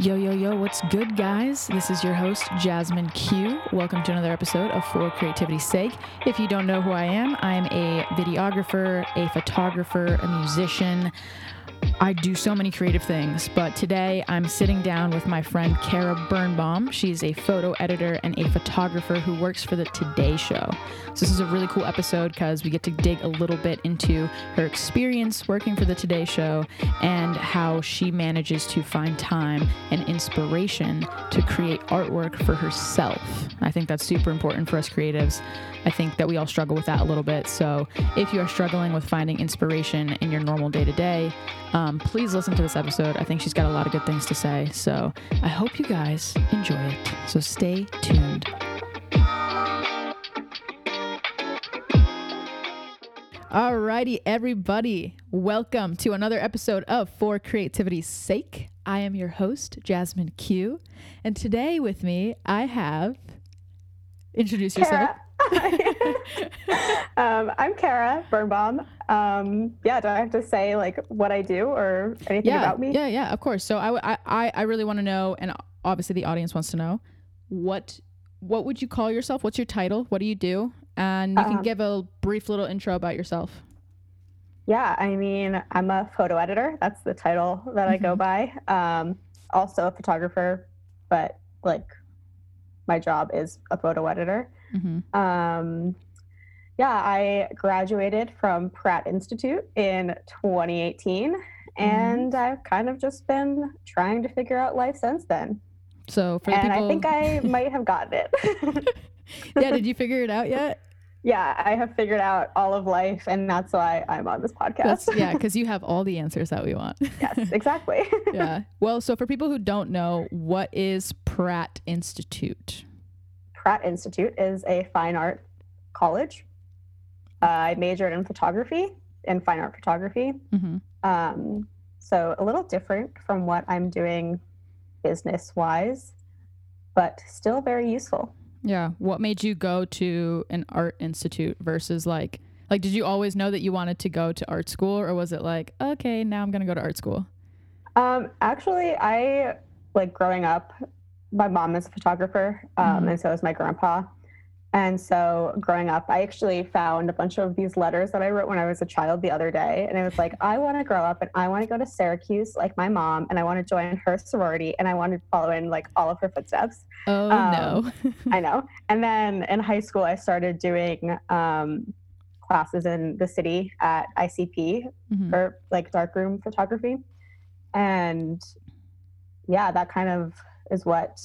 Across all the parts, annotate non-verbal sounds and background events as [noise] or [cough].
Yo, yo, yo, what's good, guys? This is your host, Jasmine Q. Welcome to another episode of For Creativity's Sake. If you don't know who I am, I am a videographer, a photographer, a musician. I do so many creative things, but today I'm sitting down with my friend Kara Birnbaum. She's a photo editor and a photographer who works for the Today Show. So, this is a really cool episode because we get to dig a little bit into her experience working for the Today Show and how she manages to find time and inspiration to create artwork for herself. I think that's super important for us creatives. I think that we all struggle with that a little bit. So, if you are struggling with finding inspiration in your normal day to day, please listen to this episode. I think she's got a lot of good things to say. So, I hope you guys enjoy it. So, stay tuned. Alrighty, everybody. Welcome to another episode of For Creativity's Sake. I am your host, Jasmine Q. And today with me, I have. Introduce yourself. [laughs] um, I'm Kara Birnbaum. Um, yeah, do I have to say like what I do or anything yeah, about me? Yeah, yeah, of course. So I, I, I really want to know, and obviously the audience wants to know, what what would you call yourself? What's your title? What do you do? And you can Um, give a brief little intro about yourself. Yeah, I mean, I'm a photo editor. That's the title that I go by. Um, also a photographer, but like my job is a photo editor. Mm-hmm. Um, yeah, I graduated from Pratt Institute in 2018, and mm-hmm. I've kind of just been trying to figure out life since then. So for the And people, I think I [laughs] might have gotten it. [laughs] yeah, did you figure it out yet? yeah, I have figured out all of life, and that's why I'm on this podcast. That's yeah, because you have all the [laughs] answers that we want. yes, exactly. yeah. Well, so for people who don't know, what is Pratt Institute? Pratt Institute is a fine art college. Uh, I majored in photography and fine art photography. Mm-hmm. Um, so a little different from what I'm doing business wise, but still very useful. Yeah. What made you go to an art institute versus like like did you always know that you wanted to go to art school or was it like, okay, now I'm going to go to art school? Um, actually, I like growing up. My mom is a photographer, um, Mhm. and so is my grandpa. And so, growing up, I actually found a bunch of these letters that I wrote when I was a child the other day, and it was like, I want to grow up and I want to go to Syracuse like my mom, and I want to join her sorority, and I want to follow in like all of her footsteps. Oh Um, no. I know. And then in high school, I started doing um, classes in the city at ICP Mhm. for like darkroom photography. And yeah, that kind of is what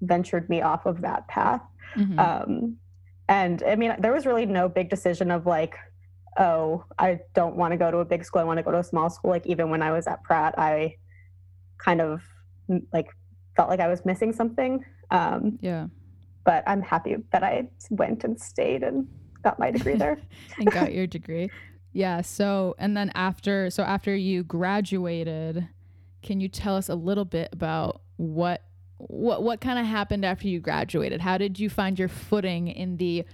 ventured me off of that path. Mhm. Um, and I mean, there was really no big decision of like, oh, I don't want to go to a big school. I want to go to a small school. Like even when I was at Pratt, I kind of mm, like felt like I was missing something. Um, yeah. but I'm happy that I went and stayed and got my degree there. [laughs] and got your degree. Yeah. So, and then after, so after you graduated, can you tell us a little bit about what, what, what kind of happened after you graduated? How did you find your footing in the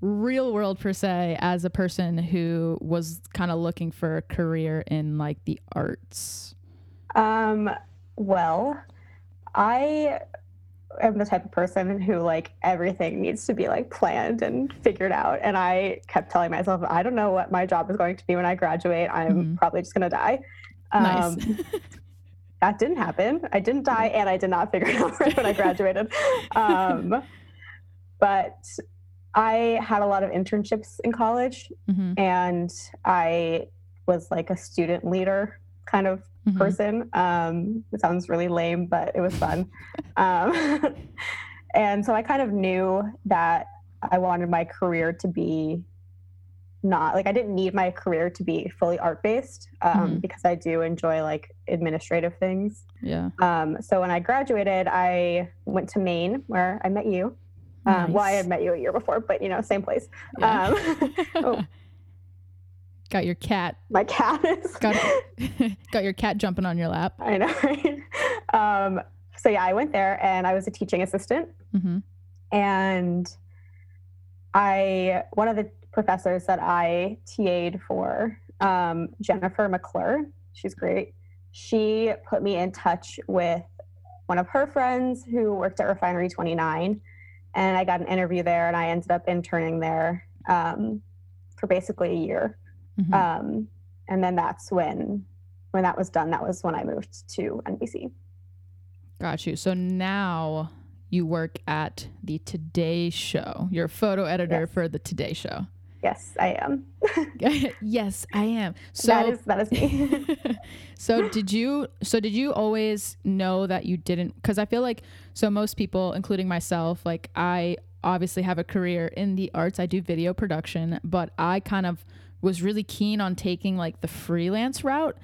real world per se as a person who was kind of looking for a career in like the arts? Um, well, I am the type of person who like everything needs to be like planned and figured out. And I kept telling myself, I don't know what my job is going to be when I graduate. I'm Mhm. probably just gonna die. Nice. [laughs] That didn't happen. I didn't die, and I did not figure it out right when I graduated. [laughs] Um, but I had a lot of internships in college, Mhm, and I was like a student leader kind of mhm. person. Um, it sounds really lame, but it was fun. [laughs] um, [laughs] and so I kind of knew that I wanted my career to be not like I didn't need my career to be fully art based um, Mhm. because I do enjoy like administrative things. Yeah. Um, so when I graduated, I went to Maine where I met you. Um, Well, I had met you a year before, but you know, same place. Yeah. Um, [laughs] oh. Got your cat. my cat is [laughs] Got [laughs] got your cat jumping on your lap. I know, right? Um, so yeah, I went there and I was a teaching assistant. mm-hmm. And I, one of the professors that I TA'd for, um, Jennifer McClure, she's great. She put me in touch with one of her friends who worked at Refinery 29, and I got an interview there, and I ended up interning there um, for basically a year. Mhm. Um, and then that's when when that was done. That was when I moved to NBC. Got you. So now you work at the Today Show. You're a photo editor Yes. for the Today Show. Yes, I am. [laughs] [laughs] yes, I am. So that is that is me. [laughs] so did you so did you always know that you didn't cuz I feel like so most people including myself like I obviously have a career in the arts. I do video production, but I kind of was really keen on taking like the freelance route.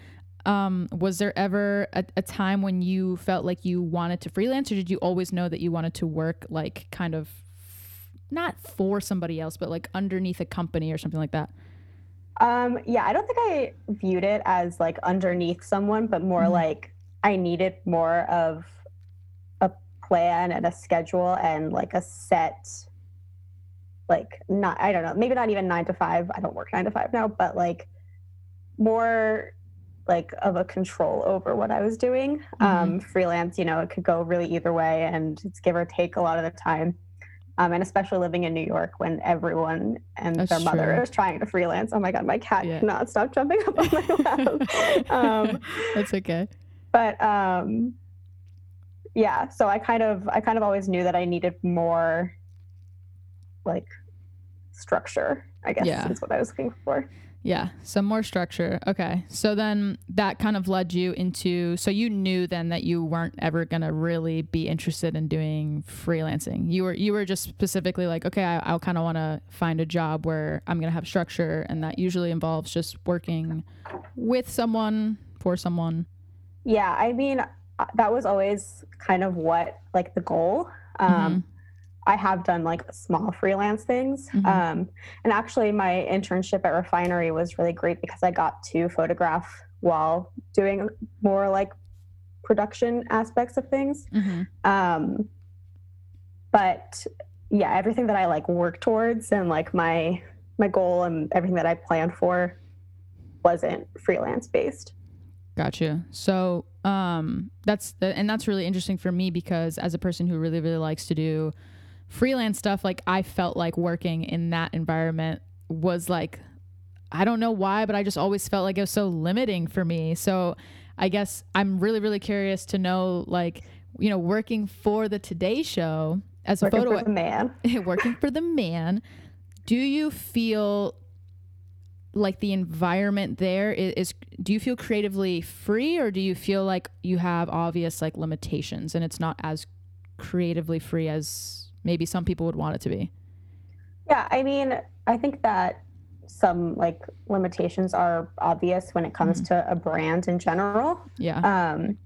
Um, was there ever a, a time when you felt like you wanted to freelance or did you always know that you wanted to work like kind of not for somebody else but like underneath a company or something like that? um, yeah, I don't think I viewed it as like underneath someone, but more Mhm. like I needed more of a plan and a schedule and like a set like not I don't know, maybe not even 9 to 5. I don't work 9 to 5 now, but like more like of a control over what I was doing. Um, freelance, you know, it could go really either way and it's give or take a lot of the time. Um, and especially living in New York when everyone and That's their mother true. is trying to freelance. Oh my God, my cat Yeah. cannot stop jumping up on my [laughs] lap. um, That's okay. but um, yeah, so I kind of, I kind of always knew that I needed more like structure, I guess Yeah. is what I was looking for. Yeah, some more structure. Okay. So then that kind of led you into so you knew then that you weren't ever going to really be interested in doing freelancing. You were you were just specifically like, okay, I, I kind of want to find a job where I'm going to have structure and that usually involves just working with someone for someone. Yeah, I mean, uh, that was always kind of what like the goal. Um, I have done like small freelance things. Mhm. Um, and actually, my internship at Refinery was really great because I got to photograph while doing more like production aspects of things. Mhm. Um, but yeah, everything that I like work towards and like my my goal and everything that I planned for wasn't freelance based. Gotcha. So, um, that's the, and that's really interesting for me because as a person who really really likes to do freelance stuff, like I felt like working in that environment was like, I don't know why, but I just always felt like it was so limiting for me. So, I guess I'm really really curious to know, like, you know, working for the Today Show as a Working photo for the man. [laughs] working for the man do you feel like the environment there is, is do you feel creatively free or do you feel like you have obvious like limitations and it's not as creatively free as maybe some people would want it to be Yeah, I mean, I think that some like limitations are obvious when it comes to a brand in general, yeah um,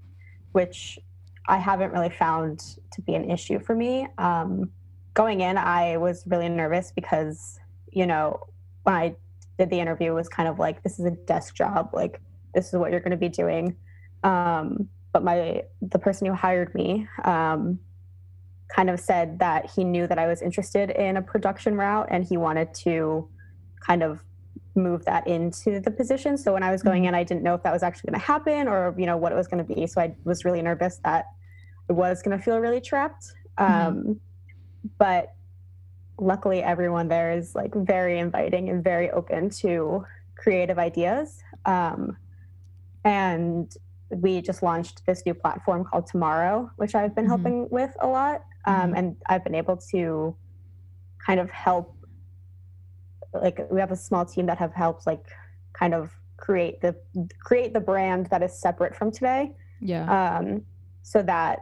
which I haven't really found to be an issue for me. Um, going in, I was really nervous because, you know, when I did the interview, it was kind of like, this is a desk job. Like, this is what you're going to be doing. Um, but my, the person who hired me, um, kind of said that he knew that I was interested in a production route and he wanted to kind of move that into the position. So when I was going in, I didn't know if that was actually going to happen or you know what it was going to be. So I was really nervous that I was going to feel really trapped. Um, but luckily, everyone there is like very inviting and very open to creative ideas. Um, and we just launched this new platform called Tomorrow, which I've been Mhm. helping with a lot. Um, Mhm. And I've been able to kind of help. Like we have a small team that have helped, like, kind of create the create the brand that is separate from today yeah um, so that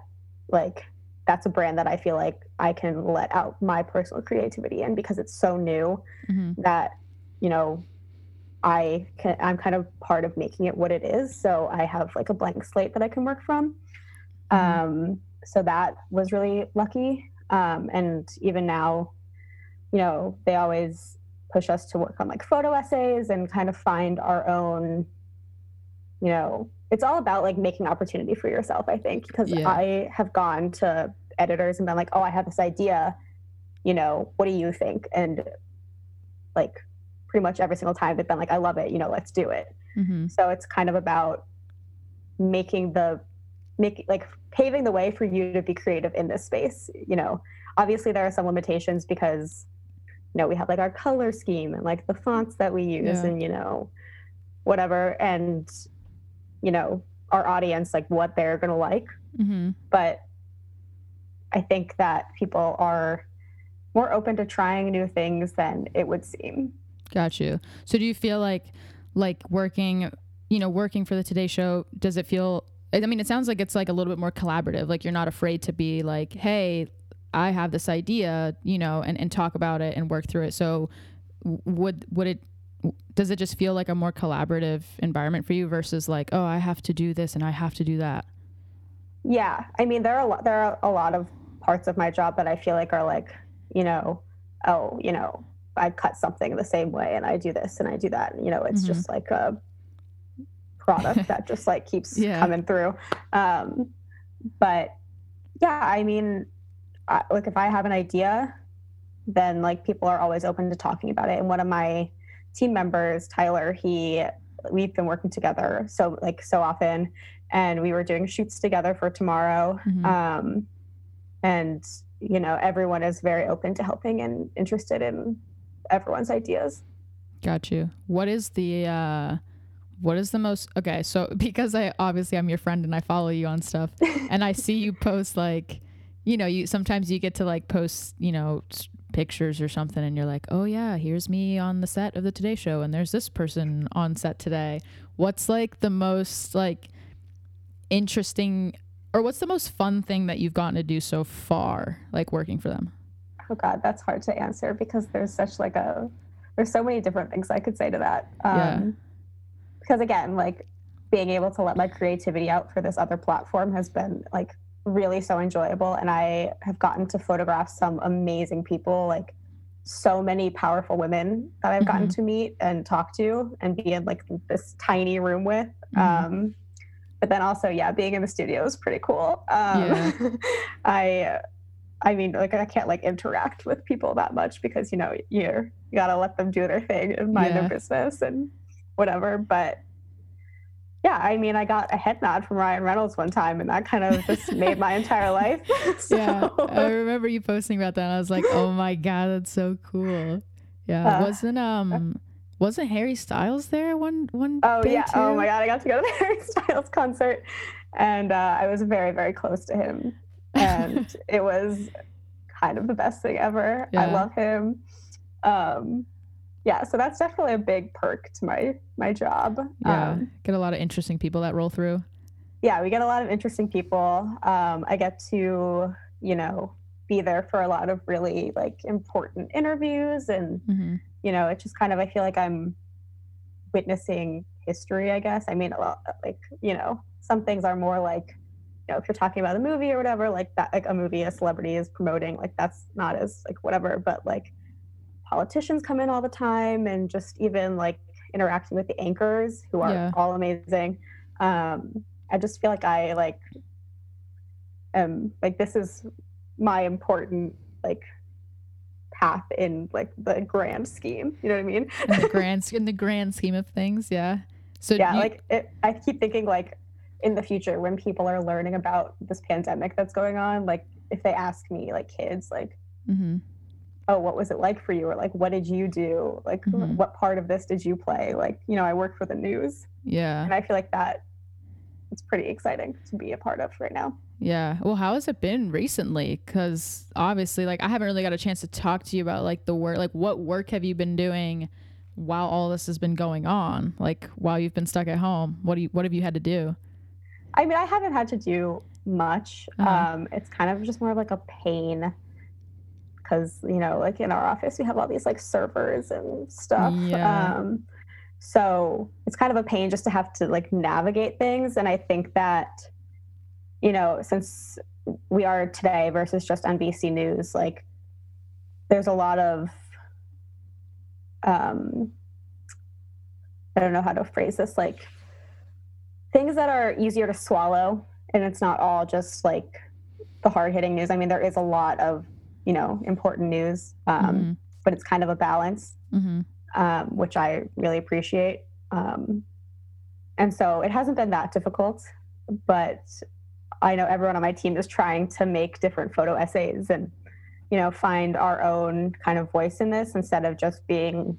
like that's a brand that i feel like i can let out my personal creativity in because it's so new Mhm. that you know i can i'm kind of part of making it what it is so i have like a blank slate that i can work from Mhm. um, so that was really lucky. Um, and even now you know they always push us to work on like photo essays and kind of find our own you know it's all about like making opportunity for yourself i think because Yeah. i have gone to editors and been like oh i have this idea. You know what do you think? And like pretty much every single time they've been like i love it. You know let's do it. Mhm. so it's kind of about making the make like paving the way for you to be creative in this space. You know, obviously there are some limitations because you know we have like our color scheme and like the fonts that we use Yeah. and you know whatever and you know our audience like what they're gonna like hmm but I think that people are more open to trying new things than it would seem. Got you. So do you feel like like working, you know, working for the Today Show? Does it feel? I mean, it sounds like it's like a little bit more collaborative. Like you're not afraid to be like, hey, I have this idea, you know, and, and talk about it and work through it. So would would it? Does it just feel like a more collaborative environment for you versus like, oh, I have to do this and I have to do that? Yeah, I mean there are a lot, there are a lot of parts of my job that I feel like are like you know oh you know I cut something the same way and I do this and I do that and, you know it's Mhm. just like a product that just like keeps [laughs] Yeah. coming through. Um, but yeah, I mean, I, like if I have an idea, then like people are always open to talking about it. And one of my team members, Tyler, he we've been working together so like so often, and we were doing shoots together for tomorrow. Mhm. Um, and you know, everyone is very open to helping and interested in everyone's ideas. Got you. What is the uh what is the most okay, so [laughs] because I obviously I'm your friend and I follow you on stuff [laughs] and I see you post like you know, you sometimes you get to like post, you know, pictures or something and you're like, "Oh yeah, here's me on the set of the Today show and there's this person on set today." What's like the most like interesting or what's the most fun thing that you've gotten to do so far like working for them? Oh God, that's hard to answer because there's such like a there's so many different things I could say to that. Um, Yeah. Because again, like being able to let my creativity out for this other platform has been like really so enjoyable, and I have gotten to photograph some amazing people, like so many powerful women that I've gotten Mhm. to meet and talk to and be in like this tiny room with. Mhm. Um, but then also, yeah, being in the studio is pretty cool. Um, Yeah. [laughs] I I mean, like I can't like interact with people that much because you know you're you gotta let them do their thing and mind Yeah. their business and whatever. But yeah, I mean, I got a head nod from Ryan Reynolds one time, and that kind of just made my entire life. [laughs] [laughs] so, Yeah, I remember you posting about that. And I was like, "Oh my god, that's so cool." Yeah, Uh, wasn't um, wasn't Harry Styles there one one oh day Oh yeah, too? oh my god, I got to go to the [laughs] Harry Styles concert, and uh, I was very very close to him, and it was kind of the best thing ever. I love him. Um, yeah, so that's definitely a big perk to my my job. Yeah, Um, get a lot of interesting people that roll through. yeah, we get a lot of interesting people. Um, I get to, you know, be there for a lot of really like important interviews, and hmm you know, it's just kind of I feel like I'm witnessing history. I guess. I mean, a lot, like you know, some things are more like, you know, if you're talking about a movie or whatever, like that, like a movie a celebrity is promoting, like that's not as like whatever, but like politicians come in all the time, and just even like interacting with the anchors who are Yeah. all amazing. Um, I just feel like I like am like this is my important like path in like the grand scheme. You know what I mean? In the [laughs] grand in the grand scheme of things, yeah. So yeah, you- like it, I keep thinking like in the future when people are learning about this pandemic that's going on, like if they ask me like kids like mhm. Oh what was it like for you or like what did you do like Mhm. what part of this did you play like you know i work for the news yeah, and i feel like that it's pretty exciting to be a part of right now yeah. Well, how has it been recently? Because obviously, like, I haven't really got a chance to talk to you about like the work. Like, what work have you been doing while all this has been going on? Like, while you've been stuck at home, what do you what have you had to do? I mean, I haven't had to do much. Uh-huh. Um, it's kind of just more of like a pain because, you know, like in our office, we have all these like servers and stuff. Yeah. Um, so it's kind of a pain just to have to like navigate things. And I think that, you know, since we are today versus just NBC News, like there's a lot of, um, I don't know how to phrase this, like things that are easier to swallow and it's not all just like the hard hitting news. I mean, there is a lot of, you know, important news, um, but it's kind of a balance, hmm um, which I really appreciate. Um, and so it hasn't been that difficult, but I know everyone on my team is trying to make different photo essays and, you know, find our own kind of voice in this instead of just being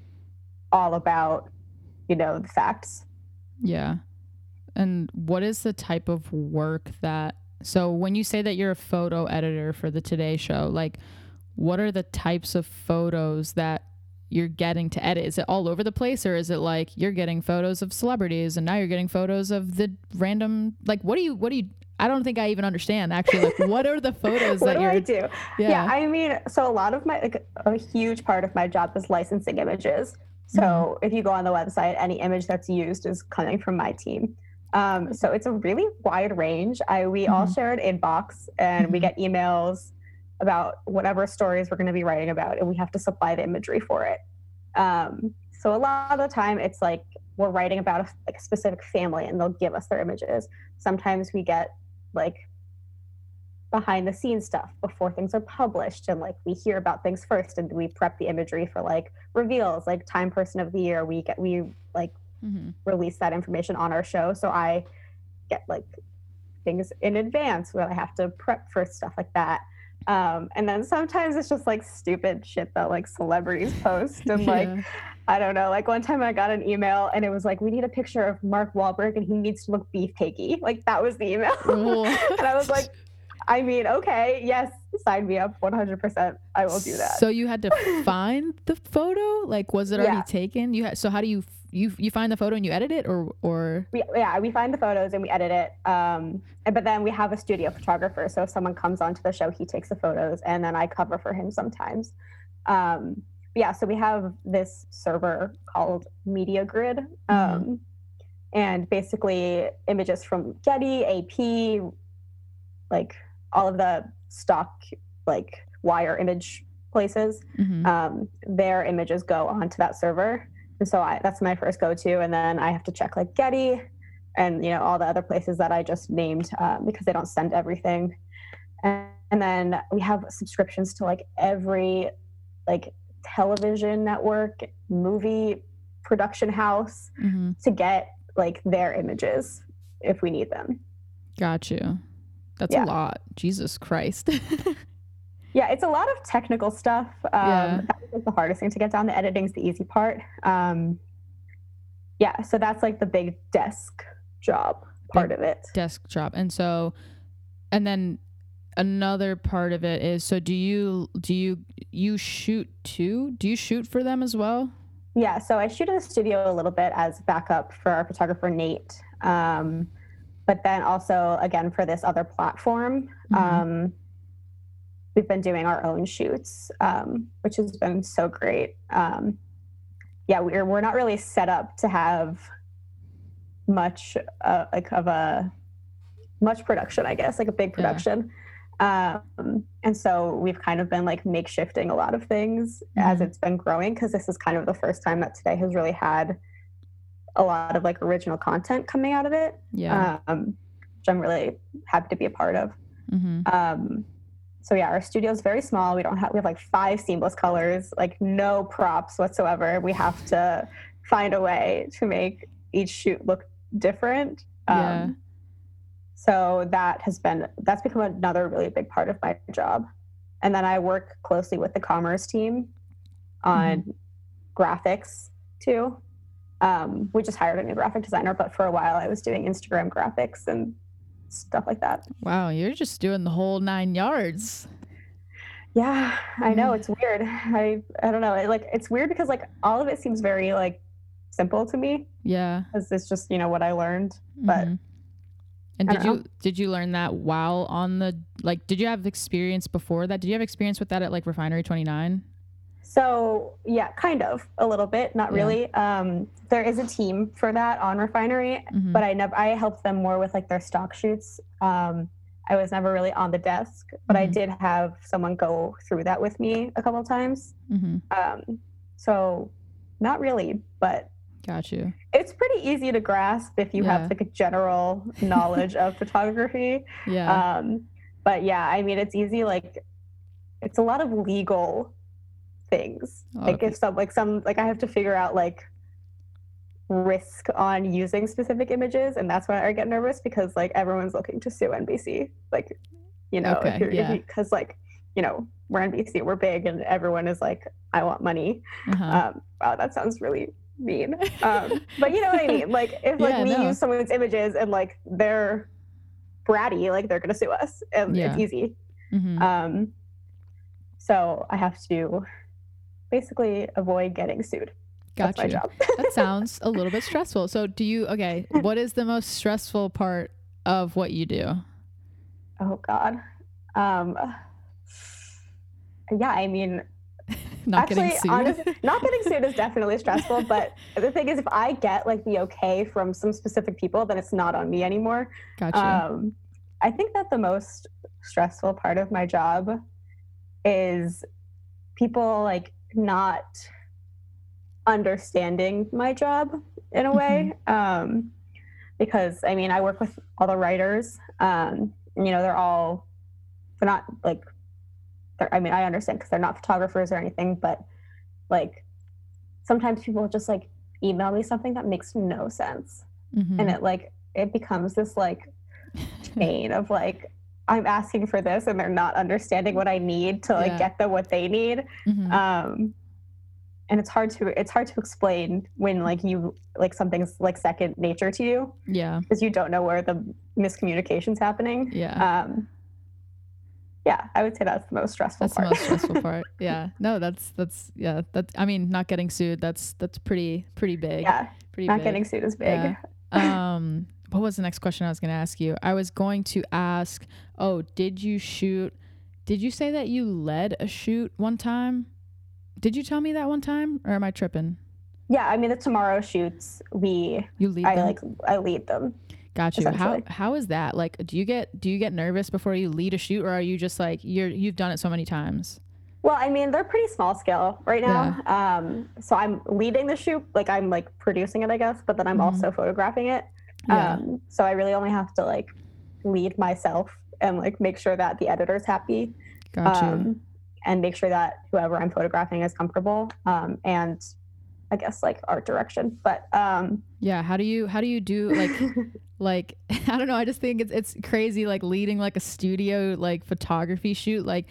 all about, you know, the facts. Yeah. And what is the type of work that so when you say that you're a photo editor for the Today show, like what are the types of photos that you're getting to edit? Is it all over the place or is it like you're getting photos of celebrities and now you're getting photos of the random like what do you what do you I don't think I even understand actually like what are the [laughs] photos what that do you're I do? Yeah. Yeah. I mean, so a lot of my like a huge part of my job is licensing images. So Mm-hmm. if you go on the website, any image that's used is coming from my team. Um, so it's a really wide range. I we all Mhm. share an inbox, and we Mhm. get emails about whatever stories we're going to be writing about, and we have to supply the imagery for it. Um, so a lot of the time, it's like we're writing about a, like a specific family, and they'll give us their images. Sometimes we get like behind the scenes stuff before things are published and like we hear about things first and we prep the imagery for like reveals like time person of the year we get we like hmm release that information on our show so i get like things in advance where i have to prep for stuff like that um, and then sometimes it's just like stupid shit that like celebrities [laughs] post and like Yeah. I don't know. Like one time I got an email and it was like, we need a picture of Mark Wahlberg and he needs to look beefcakey. Like that was the email. [laughs] and I was like, I mean, okay, yes, sign me up 100%. I will do that. So you had to [laughs] find the photo? Like was it already Yeah. taken? You had so how do you you you find the photo and you edit it or or we, yeah, we find the photos and we edit it. Um, and- but then we have a studio photographer. So if someone comes onto the show, he takes the photos and then I cover for him sometimes. Um, yeah, so we have this server called Media Grid. Um, And basically, images from Getty, AP, like all of the stock, like wire image places, Mhm. um, their images go onto that server. And so I, that's my first go-to. And then I have to check like Getty and you know all the other places that I just named um, because they don't send everything. And, and then we have subscriptions to like every like television network, movie production house Mhm. to get like their images if we need them. Got you. That's Yeah. a lot. Jesus Christ. [laughs] Yeah, it's a lot of technical stuff. Um, Yeah. That was like, the hardest thing to get down. The editing's the easy part. Um, yeah, so that's like the big desk job part of it. Desk job. And so and then another part of it is so do you do you you shoot too? Do you shoot for them as well? Yeah, so I shoot in the studio a little bit as backup for our photographer Nate. Um, but then also again for this other platform, Mhm. We've been doing our own shoots, um, which has been so great. Um, yeah, we're we're not really set up to have much uh, like of a much production, I guess, like a big Yeah. production. Um, and so we've kind of been like makeshifting a lot of things as Mhm. it's been growing because this is kind of the first time that today has really had a lot of like original content coming out of it, Yeah. um, which I'm really happy to be a part of. hmm Um, so yeah, our studio is very small. We don't have we have like five seamless colors, like no props whatsoever. We have to find a way to make each shoot look different. Um, Yeah. So that has been that's become another really big part of my job. And then I work closely with the commerce team on graphics too. Um, we just hired a new graphic designer, but for a while I was doing Instagram graphics and stuff like that. Wow, you're just doing the whole nine yards. Yeah, I know it's weird. I I don't know. It, like it's weird because like all of it seems very like simple to me Yeah. because it's just you know what I learned. But Mhm. and did you did you learn that while on the like did you have experience before that? Did you have experience with that at like Refinery 29? So yeah, kind of a little bit, not Yeah. really. Um, there is a team for that on Refinery, Mhm. but I never I helped them more with like their stock shoots. Um, I was never really on the desk, but I Mhm. did have someone go through that with me a couple of times. Mhm. Um, so not really, but Got you. it's pretty easy to grasp if you Yeah. have like a general knowledge of [laughs] photography. Yeah. Um, but yeah, I mean, it's easy. Like, it's a lot of legal things. Like, if some, like some, like I have to figure out like risk on using specific images and that's why i get nervous because like everyone's looking to sue nbc like you know Okay, yeah. because like you know we're nbc we're big and everyone is like i want money Uh-huh. um wow that sounds really mean um [laughs] but you know what i mean like if like Yeah, we no. use someone's images and like they're bratty like they're gonna sue us and Yeah. it's easy Mhm. um so i have to basically avoid getting sued that's Got my you. job [laughs] that sounds a little bit [laughs] stressful. So, do you, okay, what is the most stressful part of what you do? oh god um yeah i mean [laughs] Not Actually, getting sued. honestly, not getting sued is definitely stressful. But the thing is, if I get like the okay from some specific people, then it's not on me anymore. Got you. Um, I think that the most stressful part of my job is people like not understanding my job in a way. Um, because I mean, I work with all the writers. Um, you know, they're all they're not like they're, I mean, I understand because they're not photographers or anything, but like sometimes people just like email me something that makes no sense Mhm. and it like it becomes this like [laughs] chain of like i'm asking for this and they're not understanding what i need to like Yeah. get them what they need Mhm. um and it's hard to it's hard to explain when like you like something's like second nature to you yeah. because you don't know where the miscommunication's happening Yeah. um yeah i would say that's the most stressful That's the most [laughs] stressful part. Yeah. No, that's, that's, yeah. That's, I mean, not getting sued, that's, that's pretty, pretty big. yeah Pretty not big. getting sued is big Yeah. [laughs] um what was the next question i was going to ask you i was going to ask oh did you shoot did you say that you led a shoot one time did you tell me that one time or am i tripping yeah i mean the tomorrow shoots we you lead i them? like i lead them got you how how is that like do you get do you get nervous before you lead a shoot or are you just like you're you've done it so many times Well, I mean, they're pretty small scale right now. Um, so I'm leading the shoot, like I'm like producing it, I guess, but then I'm Mhm. also photographing it. yeah Um, so I really only have to like lead myself and like make sure that the editor's happy got you um, and make sure that whoever I'm photographing is comfortable. Um, and I guess like art direction, but um, yeah how do you how do you do like [laughs] like [laughs] i don't know i just think it's it's crazy like leading like a studio like photography shoot like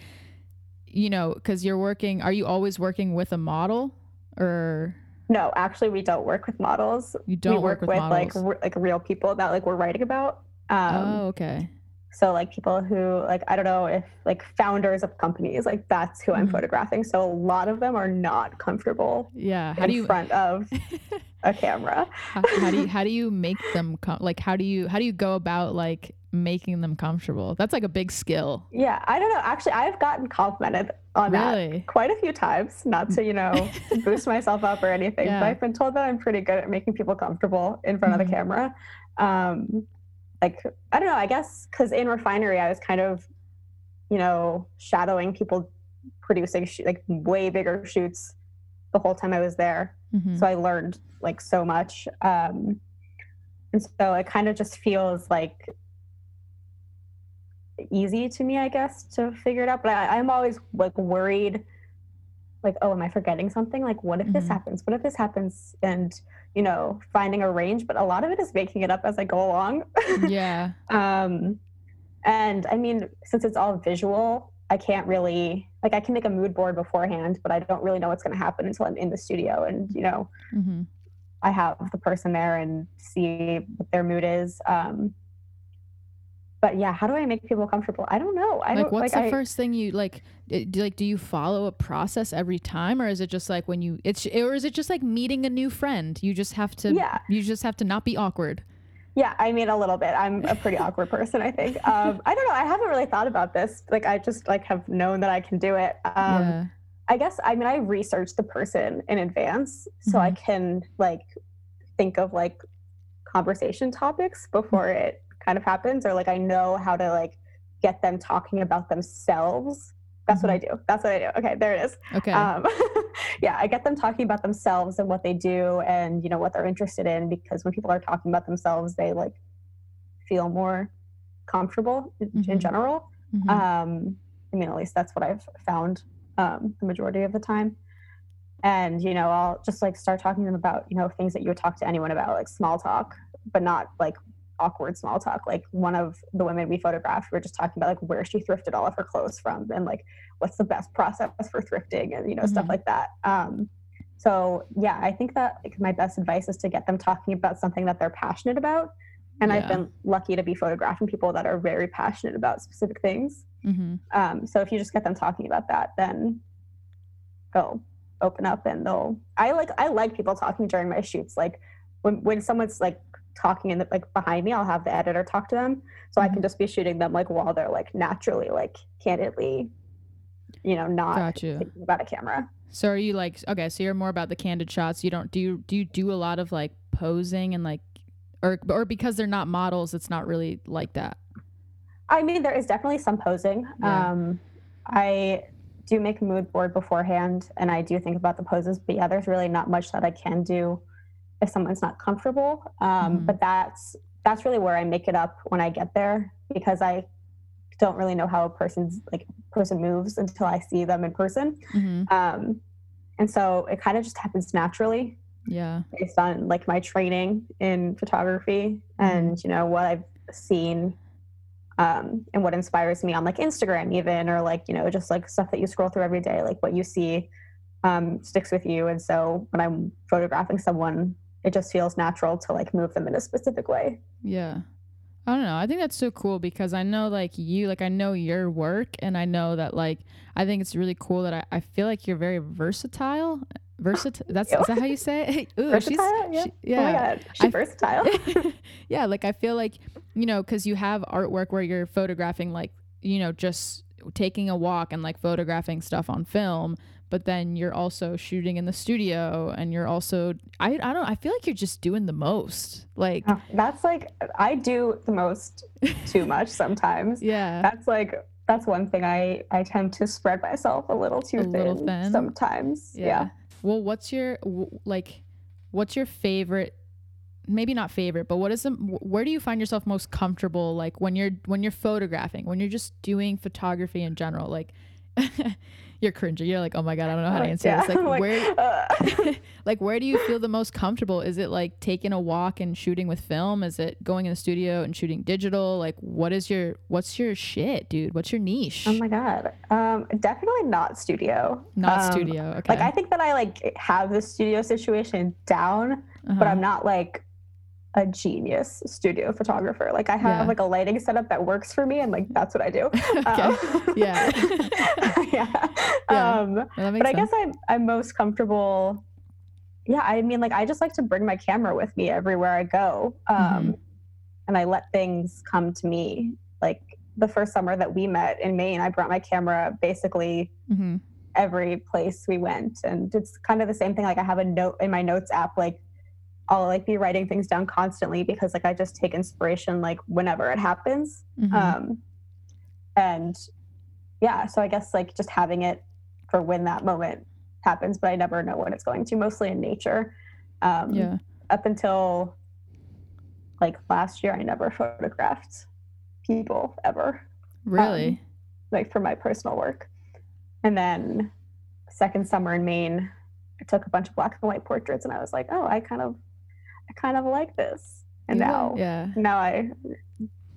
you know because you're working are you always working with a model or no, actually, we don't work with models. you don't we work, with, with, models like r- like real people that like we're writing about. Um, oh okay So like people who like I don't know if like founders of companies like that's who I'm Mhm. photographing. So a lot of them are not comfortable yeah how in do you front of [laughs] a camera. how, how do you how do you make them com- like how do you how do you go about like making them comfortable that's like a big skill Yeah, I don't know. Actually, I've gotten complimented on that quite a few times. Not to you know [laughs] boost myself up or anything, Yeah. but I've been told that I'm pretty good at making people comfortable in front Mhm. of the camera. Um, like I don't know. I guess because in refinery, I was kind of you know shadowing people producing sh- like way bigger shoots the whole time I was there. Mhm. so i learned like so much um and so it kind of just feels like easy to me i guess to figure it out but I, i'm always like worried like oh am i forgetting something? Like what if this Mhm. happens? What if this happens? And you know finding a range but a lot of it is making it up as i go along. Yeah. [laughs] Um and i mean since it's all visual i can't really like i can make a mood board beforehand but i don't really know what's going to happen until i'm in the studio and you know hmm I have the person there and see what their mood is. Um, but yeah, how do I make people comfortable? I don't know. I like don't what's like the I, first thing you like do, like do you follow a process every time or is it just like when you it's or is it just like meeting a new friend you just have to Yeah. you just have to not be awkward Yeah, I mean a little bit. I'm a pretty awkward person, I think. [laughs] Um, I don't know. I haven't really thought about this. Like I just like have known that I can do it. Um, yeah I guess I mean I research the person in advance so I Mm-hmm. can like think of like conversation topics before Mm-hmm. it kind of happens or like I know how to like get them talking about themselves. That's what I do. That's what I do. Okay, there it is. okay Um, [laughs] yeah, I get them talking about themselves and what they do and you know what they're interested in because when people are talking about themselves, they like feel more comfortable in, in general. Mhm. Um, I mean, at least that's what I've found um, the majority of the time. and you know i'll just like start talking to them about you know things that you would talk to anyone about like small talk but not like awkward small talk like one of the women we photographed we were just talking about like where she thrifted all of her clothes from and like what's the best process for thrifting and you know stuff Mhm. like that um so yeah i think that like, my best advice is to get them talking about something that they're passionate about and i've been lucky to be photographing people that are very passionate about specific things Mm-hmm. um, so if you just get them talking about that, then they'll open up and they'll. I like I like people talking during my shoots. Like when when someone's like talking in the like behind me, I'll have the editor talk to them, so I can Mhm. just be shooting them like while they're like naturally like candidly, you know, not you. thinking about a camera. So are you like okay? So you're more about the candid shots. You don't do you do you do a lot of like posing and like, or or because they're not models, it's not really like that. I mean, there is definitely some posing. Yeah. Um, I do make a mood board beforehand, and I do think about the poses. But yeah, there's really not much that I can do if someone's not comfortable. Um, Mhm. But that's that's really where I make it up when I get there because I don't really know how a person's like person moves until I see them in person. Mm-hmm. Um, and so it kind of just happens naturally Yeah. based on like my training in photography and you know what I've seen um, and what inspires me on like Instagram even or like you know just like stuff that you scroll through every day like what you see um, sticks with you and so when I'm photographing someone it just feels natural to like move them in a specific way Yeah. I don't know. I think that's so cool because I know like you, like I know your work and I know that like I think it's really cool that I, I feel like you're very versatile. Versatile. [laughs] That's is that how you say it? [laughs] Ooh, versatile yeah. she- oh yeah. god she's I- versatile [laughs] yeah, like I feel like, you know, cuz you have artwork where you're photographing like, you know, just taking a walk and like photographing stuff on film, but then you're also shooting in the studio and you're also I I don't I feel like you're just doing the most. Like Oh, that's like I do the most too much sometimes [laughs] yeah. that's like that's one thing I I tend to spread myself a little too A thin, little thin? sometimes. Yeah. Well, what's your like? What's your favorite? Maybe not favorite, but what is the? Where do you find yourself most comfortable? Like when you're when you're photographing, when you're just doing photography in general. Like [laughs] you're cringing. You're like, oh my god, I don't know how to answer yeah. this. Like, [laughs] I'm where? [laughs] uh, [laughs] like where do you feel the most comfortable? Is it like taking a walk and shooting with film? Is it going in the studio and shooting digital? Like what is your what's your shit, dude? What's your niche? oh my god. Um, definitely not studio. Not Um, studio. Okay. Like I think that I like have the studio situation down, but Uh-huh. I'm not like a genius studio photographer. Like I have Yeah. like a lighting setup that works for me, and like that's what I do. [laughs] Okay. Yeah. [laughs] yeah. Yeah. Um, Well, but I guess I'm I'm most comfortable. Yeah, I mean, like I just like to bring my camera with me everywhere I go, um, Mhm. and I let things come to me. Like the first summer that we met in Maine, I brought my camera basically Mhm. every place we went, and it's kind of the same thing. Like I have a note in my notes app, like. I'll like be writing things down constantly because like I just take inspiration like whenever it happens. Mhm. Um, and yeah, so I guess like just having it for when that moment happens, but I never know when it's going to, mostly in nature. Um, yeah. Up until like last year, I never photographed people ever, Really? like for my personal work. And then second summer in Maine, I took a bunch of black and white portraits and I was like, oh, I kind of, I kind of like this. And You now, yeah. now I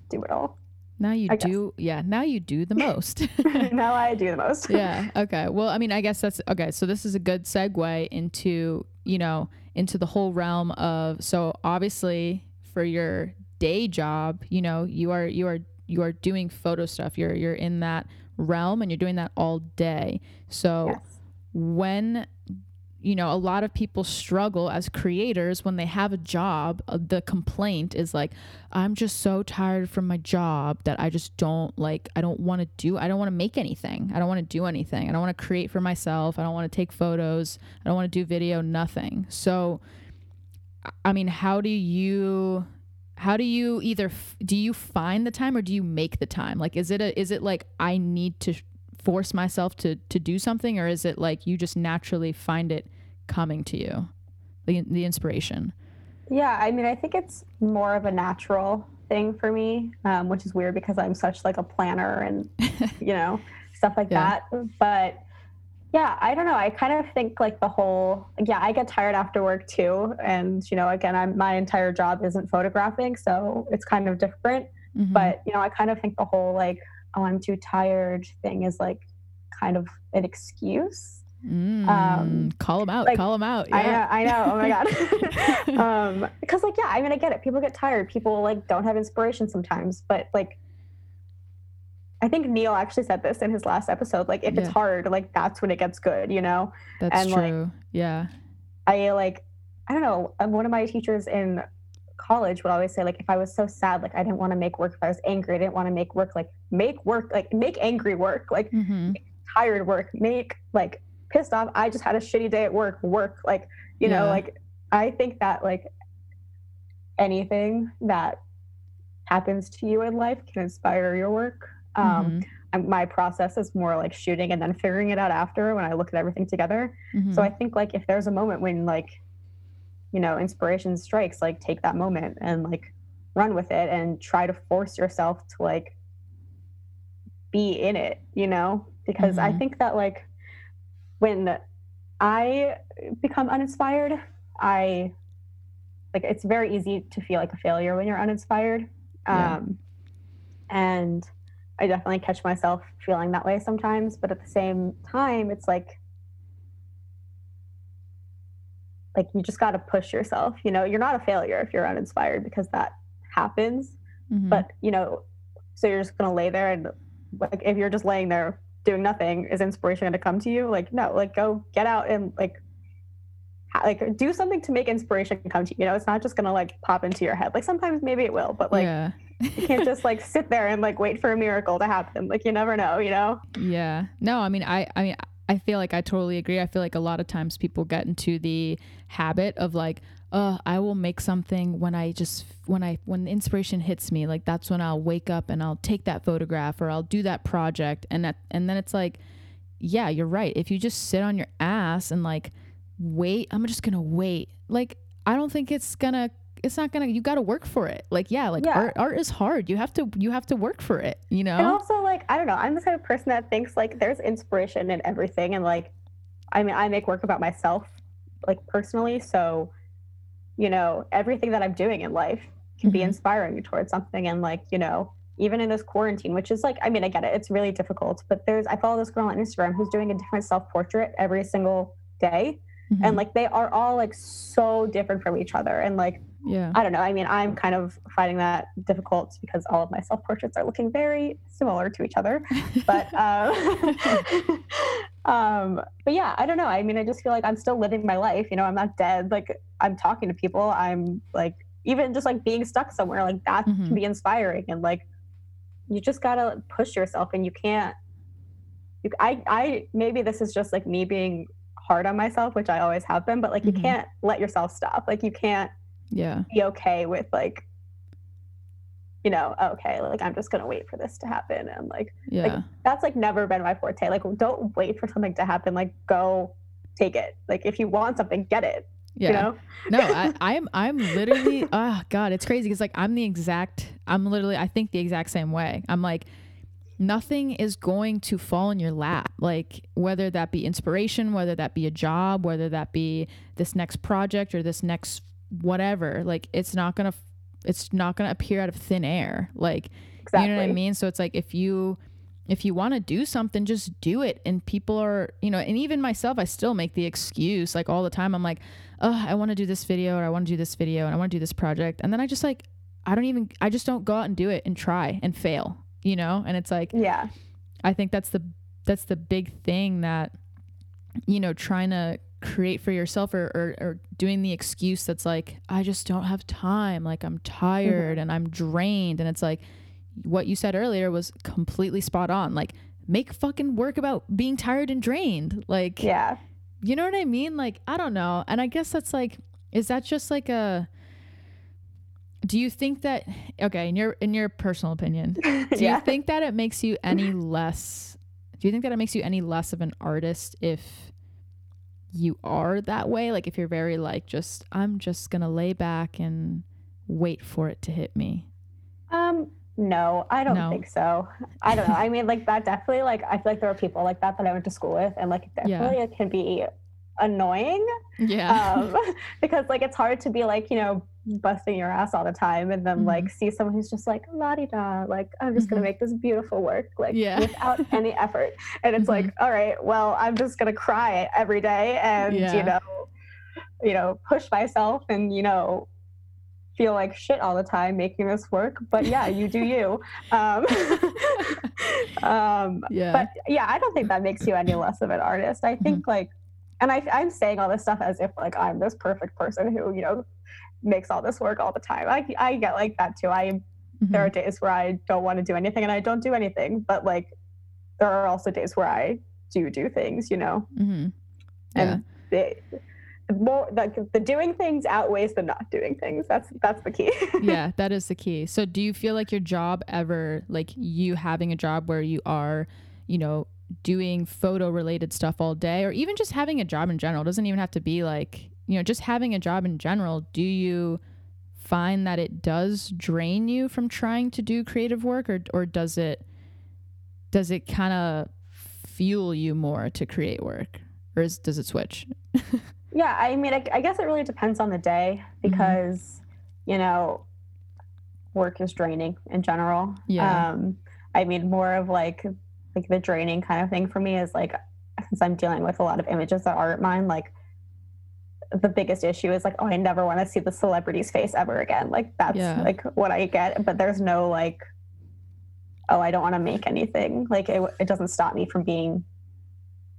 do it all. Now you I guess. do. Yeah. Now you do the [laughs] most. [laughs] now I do the most. [laughs] yeah. Okay. Well, I mean, I guess that's okay. So this is a good segue into you know into the whole realm of so obviously for your day job, you know, you are you are you are doing photo stuff. You're you're in that realm and you're doing that all day. So Yes. when you know a lot of people struggle as creators when they have a job uh, the complaint is like i'm just so tired from my job that i just don't like i don't want to do i don't want to make anything. I don't want to do anything. I don't want to create for myself. I don't want to take photos. I don't want to do video nothing. So I- mean how do you how do you either do you find the time or do you make the time? Like is it a is it like i need to force myself to to do something or is it like you just naturally find it coming to you the the inspiration Yeah, I mean, I think it's more of a natural thing for me, um, which is weird because I'm such like a planner and [laughs] you know stuff like Yeah. that. But yeah, I don't know. I kind of think like the whole yeah, I get tired after work too, and you know, again, I'm my entire job isn't photographing, so it's kind of different. Mhm. But you know, I kind of think the whole like oh, I'm too tired thing is like kind of an excuse. Mm, um, call them out. like, call them out. I know, Yeah. I know. Oh my god. [laughs] [laughs] um, because like yeah, I mean, I get it. People get tired. People like don't have inspiration sometimes, but like. I think Neil actually said this in his last episode. Like, if it's hard, like that's when it gets good, you know. That's and, like, true. yeah. I like, I don't know. um, One of my teachers in college would always say, like, if I was so sad, like I didn't want to make work. If I was angry, I didn't want to make work. Like, make work. Like, make angry work. Like, hmm tired work. Make like pissed off. I just had a shitty day at work. Work. Like, you know, like I think that like anything that happens to you in life can inspire your work. Um, Mhm. and my process is more like shooting and then figuring it out after when I look at everything together. So Mhm. I think like if there's a moment when like, you know, inspiration strikes, like take that moment and like run with it and try to force yourself to like be in it, you know? Because I Mhm. think that like when I become uninspired, I like it's very easy to feel like a failure when you're uninspired. Yeah. Um and I definitely catch myself feeling that way sometimes, but at the same time it's like like you just got to push yourself you know you're not a failure if you're uninspired because that happens Mhm. but you know so you're just going to lay there and like if you're just laying there doing nothing is inspiration going to come to you like no like go get out and like ha- like do something to make inspiration come to you you know it's not just going to like pop into your head like sometimes maybe it will but like yeah. you can't just like sit there and like wait for a miracle to happen like you never know you know Yeah. No, I mean, I, I mean, I feel like I totally agree. I feel like a lot of times people get into the habit of like, uh, I will make something when I just when I when inspiration hits me, like that's when I'll wake up and I'll take that photograph or I'll do that project, and that and then it's like, yeah, you're right. If you just sit on your ass and like wait, I'm just gonna wait. Like I don't think it's gonna. It's not gonna. You got to work for it. Like yeah, like Yeah. art. Art is hard. You have to. You have to work for it. You know. And also, like, I don't know, I'm the type of person that thinks like there's inspiration in everything. And like, I mean, I make work about myself, like personally. So, you know, everything that I'm doing in life can be Mhm. inspiring towards something. And like, you know, even in this quarantine, which is like, I mean, I get it, it's really difficult. But there's, I follow this girl on Instagram who's doing a different self portrait every single day. Mhm. And like, they are all like so different from each other. And like, yeah. I don't know. I mean, I'm kind of finding that difficult because all of my self portraits are looking very similar to each other. But [laughs] um, [laughs] um, but yeah, I don't know. I mean, I just feel like I'm still living my life. You know, I'm not dead. Like I'm talking to people. I'm like even just like being stuck somewhere like that Mhm. can be inspiring. And like you just gotta push yourself, and you can't. You, I I maybe this is just like me being hard on myself, which I always have been. But like you Mhm. can't let yourself stop. Like you can't yeah. be okay with like you know okay like i'm just gonna wait for this to happen and like Yeah. that's like never been my forte like don't wait for something to happen like go take it like if you want something get it yeah. you know no, I, [laughs] I'm I'm literally oh god, it's crazy because like I'm the exact I'm literally I think the exact same way. I'm like nothing is going to fall in your lap. Like whether that be inspiration, whether that be a job, whether that be this next project or this next whatever, like it's not gonna it's not gonna appear out of thin air. Like exactly you know what I mean? So it's like if you if you want to do something, just do it. And people are, you know, and even myself, I still make the excuse like all the time. I'm like, oh, I want to do this video or I want to do this video and I want to do this project. And then I just like, I don't even, I just don't go out and do it and try and fail, you know? And it's like, yeah I think that's the, that's the big thing that, you know, trying to create for yourself or, or, or doing the excuse that's like, I just don't have time. Like I'm tired mm-hmm. and I'm drained. And it's like, what you said earlier was completely spot on. Like, make fucking work about being tired and drained. Like, yeah you know what I mean? Like, I don't know. And I guess that's like, is that just like a, do you think that, okay, in your, in your personal opinion, [laughs] do yeah you think that it makes you any less, do you think that it makes you any less of an artist if you are that way? Like, if you're very like, just, I'm just going to lay back and wait for it to hit me. um no, I don't No. think so. I don't know. I mean, like that definitely, like, I feel like there are people like that that I went to school with, and like, Yeah. definitely it can be annoying Yeah. um, [laughs] [laughs] because, like, it's hard to be like, you know, busting your ass all the time and then, Mhm. like, see someone who's just like, la di da, like, I'm just Mhm. going to make this beautiful work, like, Yeah. without [laughs] any effort. And it's like, all right, well, I'm just going to cry every day and, Yeah. you know, you know, push myself and, you know, feel like shit all the time making this work. But yeah, you do you. Um, um, yeah. but yeah, I don't think that makes you any less of an artist. I think Mm-hmm. like, and I, I'm saying all this stuff as if like I'm this perfect person who, you know, makes all this work all the time. I, I get like that too. I, there are days where I don't want to do anything and I don't do anything, but like, there are also days where I do do things, you know, Mhm. Yeah. and the, the more the, the doing things outweighs the not doing things. That's, that's the key. [laughs] yeah, that is the key. So do you feel like your job ever like you having a job where you are, you know, doing photo related stuff all day or even just having a job in general, doesn't even have to be like, you know, just having a job in general, do you find that it does drain you from trying to do creative work or or does it does it kind of fuel you more to create work or is, does it switch? [laughs] Yeah, I mean, I, I guess it really depends on the day Mm-hmm. because, you know, work is draining in general. Yeah. Um, I mean, more of like like the draining kind of thing for me is like since I'm dealing with a lot of images that aren't mine, like the biggest issue is like, oh, I never want to see the celebrity's face ever again. Like that's Yeah. like what I get, but there's no like, oh, I don't want to make anything. Like it, it doesn't stop me from being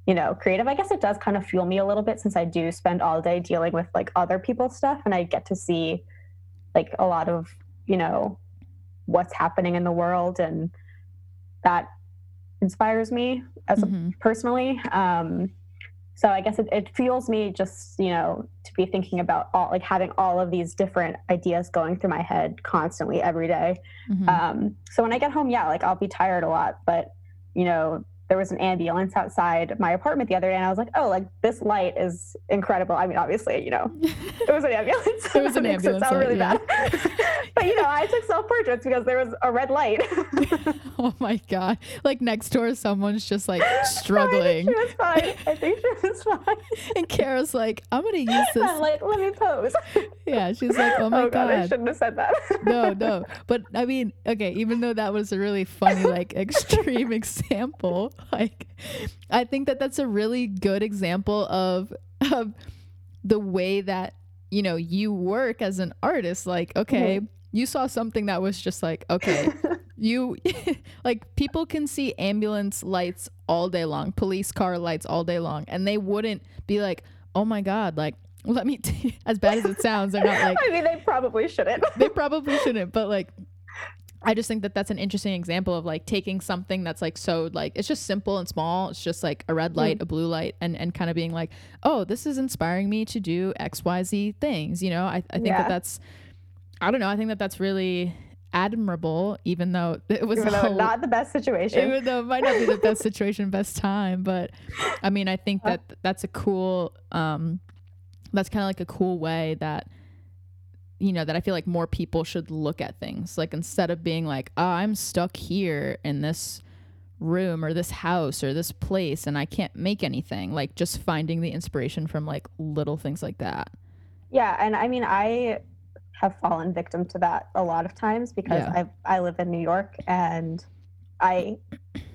you know, creative. I guess it does kind of fuel me a little bit since I do spend all day dealing with like other people's stuff and I get to see like a lot of, you know, what's happening in the world and that inspires me as a, Mhm. personally. Um so I guess it, it fuels me just, you know, to be thinking about all like having all of these different ideas going through my head constantly every day. Mhm. Um, so when I get home, yeah, like I'll be tired a lot, but you know, there was an ambulance outside my apartment the other day, and I was like, oh, like this light is incredible. I mean, obviously, you know, [laughs] it was an ambulance. It was [laughs] an makes it ambulance sound really yeah. bad. [laughs] but you know, I took self portraits because there was a red light. oh my god! Like next door, someone's just like I struggling, think she was fine. I think she was fine. and Kara's like, "I'm gonna use this." I'm this." like, let me pose. Yeah, she's like, "Oh my oh, god, I shouldn't have said that. No, no. But I mean, okay, even though that was a really funny, like, extreme example, [laughs] like, I think that that's a really good example of, of the way that, you know, you work as an artist. Like, okay, you saw something that was just like, okay, [laughs] you, [laughs] like, people can see ambulance lights all day long, police car lights all day long, and they wouldn't be like, oh my God, like, let me, t-, as bad as it sounds, they're not like, I mean, they probably shouldn't. they probably shouldn't but like i just think that that's an interesting example of like taking something that's like so like it's just simple and small it's just like a red light a blue light and and kind of being like oh this is inspiring me to do xyz things you know i, I think Yeah. that that's i don't know i think that that's really admirable even though [laughs] it was a not the best situation. even though it might not be the best [laughs] situation best time but i mean i think that that's a cool um that's kind of like a cool way that you know that i feel like more people should look at things like instead of being like oh i'm stuck here in this room or this house or this place and i can't make anything like just finding the inspiration from like little things like that Yeah, and I mean, I have fallen victim to that a lot of times because Yeah. I I live in New York and I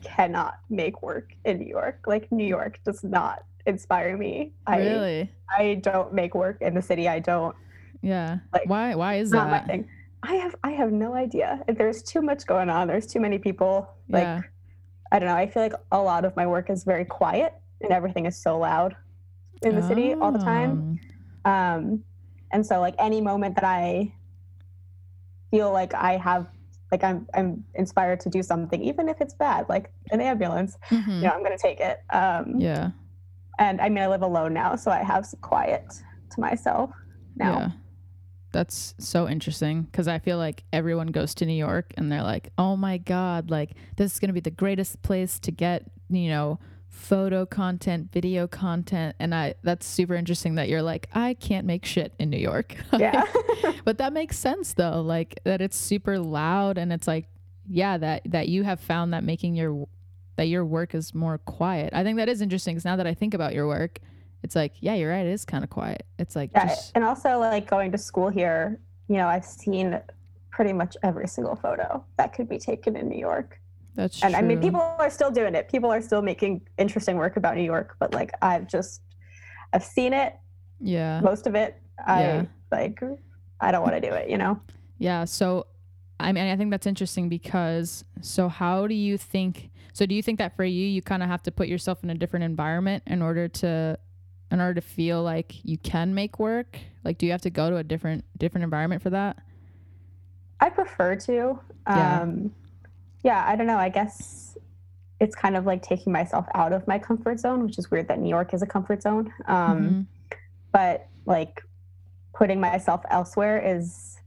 cannot make work in New York. Like New York does not inspire me. I really I don't make work in the city. I don't. Yeah like, why why is not my thing. I have I have no idea. There's too much going on. There's too many people. Like Yeah. I don't know. I feel like a lot of my work is very quiet and everything is so loud in the city all the time. Um, um and so like any moment that i feel like i have like i'm i'm inspired to do something even if it's bad like an ambulance mhm. you know i'm gonna take it um yeah and i mean i live alone now so i have some quiet to myself now Yeah. That's so interesting because I feel like everyone goes to New York and they're like, oh my God, like this is going to be the greatest place to get, you know, photo content, video content. And I, that's super interesting that you're like, I can't make shit in New York. [laughs] yeah but that makes sense though, like that it's super loud and it's like, yeah, that that you have found that making your that your work is more quiet. I think that is interesting because now that I think about your work, it's like, yeah, you're right. It is kind of quiet. It's like, Yeah, just, and also like going to school here, you know, I've seen pretty much every single photo that could be taken in New York. that's And I mean, people are still doing it. People are still making interesting work about New York, but like I've just, I've seen it, yeah, most of it. I Yeah. like, I don't want to do it, you know? yeah. So, I mean, I think that's interesting because, so how do you think? So, do you think that for you, you kind of have to put yourself in a different environment in order to, in order to feel like you can make work? Like, do you have to go to a different different environment for that? I prefer to. Yeah. Um, yeah, I don't know. I guess it's kind of like taking myself out of my comfort zone, which is weird that New York is a comfort zone. Um, Mhm. But like putting myself elsewhere is,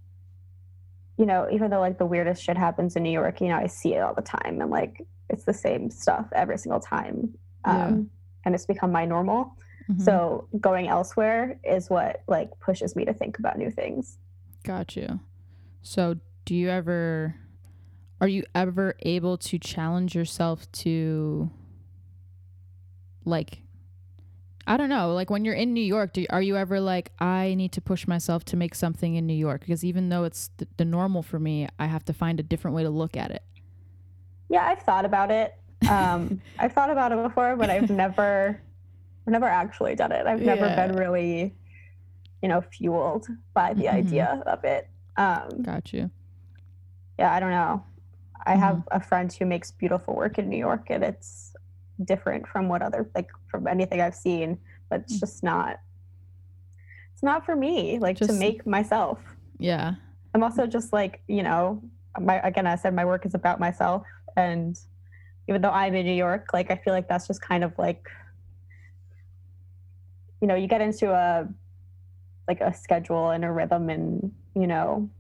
you know, even though like the weirdest shit happens in New York, you know, I see it all the time and like it's the same stuff every single time. Um, Yeah. And it's become my normal. Mhm. So going elsewhere is what like pushes me to think about new things. Got you. So, do you ever, are you ever able to challenge yourself to, like, I don't know, like when you're in New York, do, are you ever like, I need to push myself to make something in New York? Because even though it's the, the normal for me, I have to find a different way to look at it. Yeah, I've thought about it. Um, [laughs] I've thought about it before, but I've never, I've never actually done it. I've never Yeah. been really, you know, fueled by the Mhm. idea of it. Um, Got you. yeah, I don't know. I Mm-hmm. have a friend who makes beautiful work in New York, and it's different from what other like from anything I've seen, but it's Mm. just not. It's not for me. Like to make myself. Yeah. I'm also just like you know, my again, I said my work is about myself, and even though I'm in New York, like I feel like that's just kind of like, you know, you get into a like a schedule and a rhythm, and you know,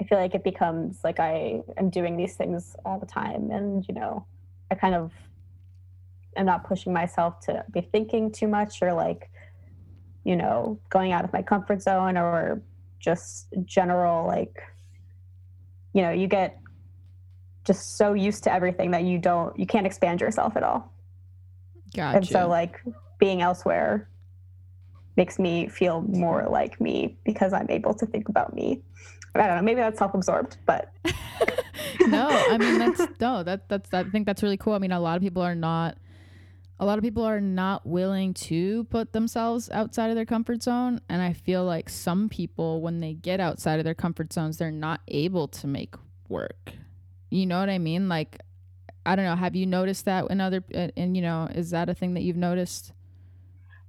I feel like it becomes like I am doing these things all the time, and you know, I kind of am not pushing myself to be thinking too much or like, you know, going out of my comfort zone or just general like you know you get just so used to everything that you don't you can't expand yourself at all. Got and so like being elsewhere makes me feel more like me because i'm able to think about me i don't know maybe that's self-absorbed but [laughs] no, I mean that's [laughs] no, that that's I think that's really cool. I mean, a lot of people are not a lot of people are not willing to put themselves outside of their comfort zone, and I feel like some people when they get outside of their comfort zones, they're not able to make work. You know what I mean? Like I don't know, have you noticed that in other and you know, is that a thing that you've noticed?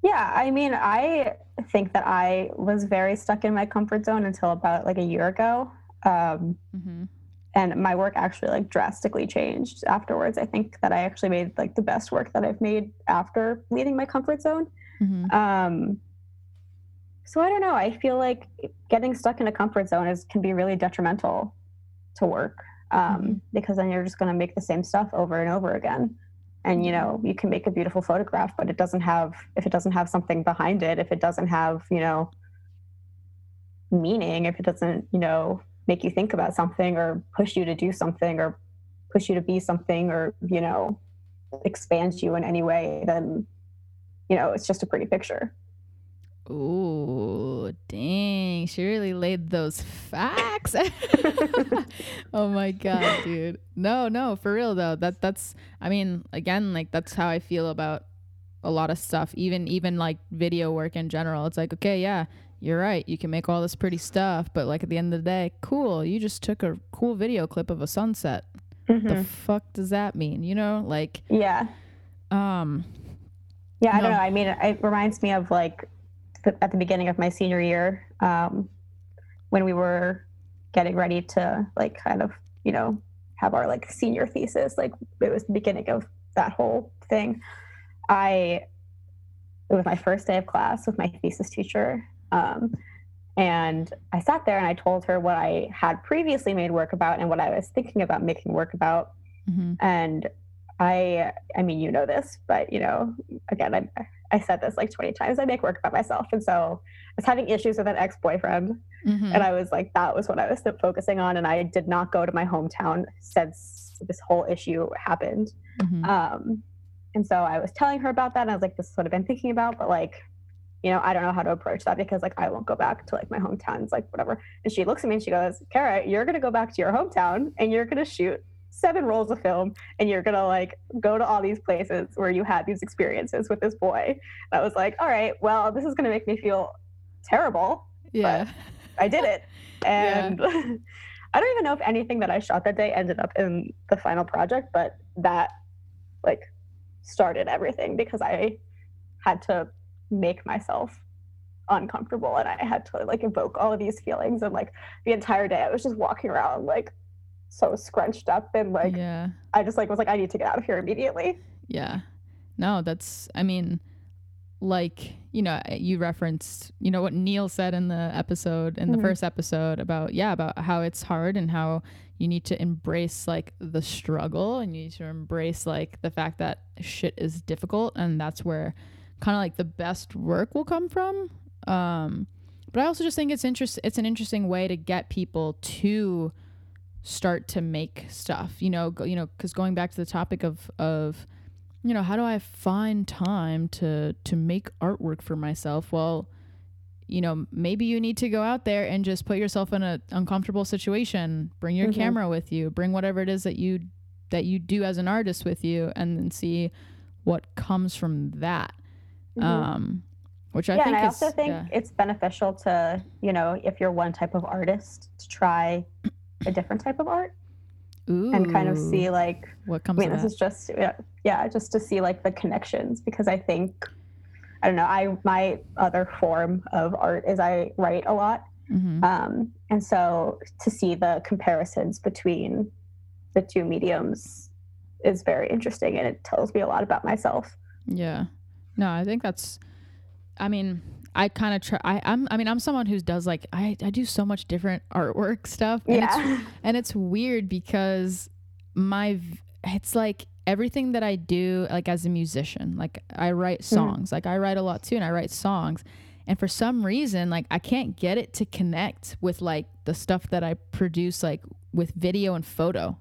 Yeah i mean i think that i was very stuck in my comfort zone until about like a year ago um, Mhm. and my work actually like drastically changed afterwards i think that i actually made like the best work that i've made after leaving my comfort zone Mhm. um so i don't know i feel like getting stuck in a comfort zone is can be really detrimental to work um Mhm. because then you're just going to make the same stuff over and over again and you know you can make a beautiful photograph but it doesn't have if it doesn't have something behind it if it doesn't have you know meaning if it doesn't you know make you think about something or push you to do something or push you to be something or you know expand you in any way then you know it's just a pretty picture Ooh, dang. She really laid those facts. [laughs] oh my god, dude. No, no, for real though. That that's I mean, again, like that's how I feel about a lot of stuff. Even even like video work in general. It's like, okay, yeah, you're right. You can make all this pretty stuff, but like at the end of the day, cool. You just took a cool video clip of a sunset. The fuck does that mean? You know? Like yeah um yeah i No. don't know i mean it reminds me of like at the beginning of my senior year um when we were getting ready to like kind of you know have our like senior thesis like it was the beginning of that whole thing i it was my first day of class with my thesis teacher um, and i sat there and i told her what i had previously made work about and what i was thinking about making work about mhm. and i i mean you know this but you know again i i said this like 20 times i make work about myself and so i was having issues with an ex-boyfriend Mhm. And I was like, that was what I was focusing on. And I did not go to my hometown since this whole issue happened. Mhm. Um, and so I was telling her about that. And I was like, this is what I've been thinking about, but like, you know, I don't know how to approach that because like I won't go back to like my hometown. It's like whatever. And she looks at me and she goes, Kara, you're gonna go back to your hometown and you're gonna shoot seven rolls of film and you're gonna like go to all these places where you had these experiences with this boy. And I was like, all right, well, this is gonna make me feel terrible. yeah. I did it. [laughs] Yeah. And [laughs] I don't even know if anything that I shot that day ended up in the final project, but that like started everything because I had to make myself uncomfortable and I had to like evoke all of these feelings and like the entire day I was just walking around like so scrunched up and like yeah. I just like was like I need to get out of here immediately. Yeah. No, that's, I mean, like, you know, you referenced, you know, what Neil said in the episode, in the Mhm. first episode about, yeah, about how it's hard and how you need to embrace like the struggle and you need to embrace like the fact that shit is difficult. And that's where kind of like the best work will come from. Um, but I also just think it's interest, it's an interesting way to get people to start to make stuff, you know, go, you know, cause going back to the topic of, of, you know how do i find time to to make artwork for myself well you know maybe you need to go out there and just put yourself in an uncomfortable situation bring your Mhm. camera with you bring whatever it is that you that you do as an artist with you and then see what comes from that Mhm. um which i yeah, think I is also think yeah. it's beneficial to, you know, if you're one type of artist, to try a different type of art and kind of see like what comes I mean, this that is just yeah, yeah, just to see like the connections because I think I don't know. I my other form of art is I write a lot, Mhm. um, and so to see the comparisons between the two mediums is very interesting, and it tells me a lot about myself. Yeah. No, I think that's I mean, I kind of try I I'm I mean, I'm someone who does like I I do so much different [laughs] artwork stuff and it's yeah, [laughs] and it's weird because my it's like everything that I do like as a musician, like I write mm-hmm. songs. Like I write a lot too and I write songs. And for some reason, like I can't get it to connect with like the stuff that I produce like with video and photo.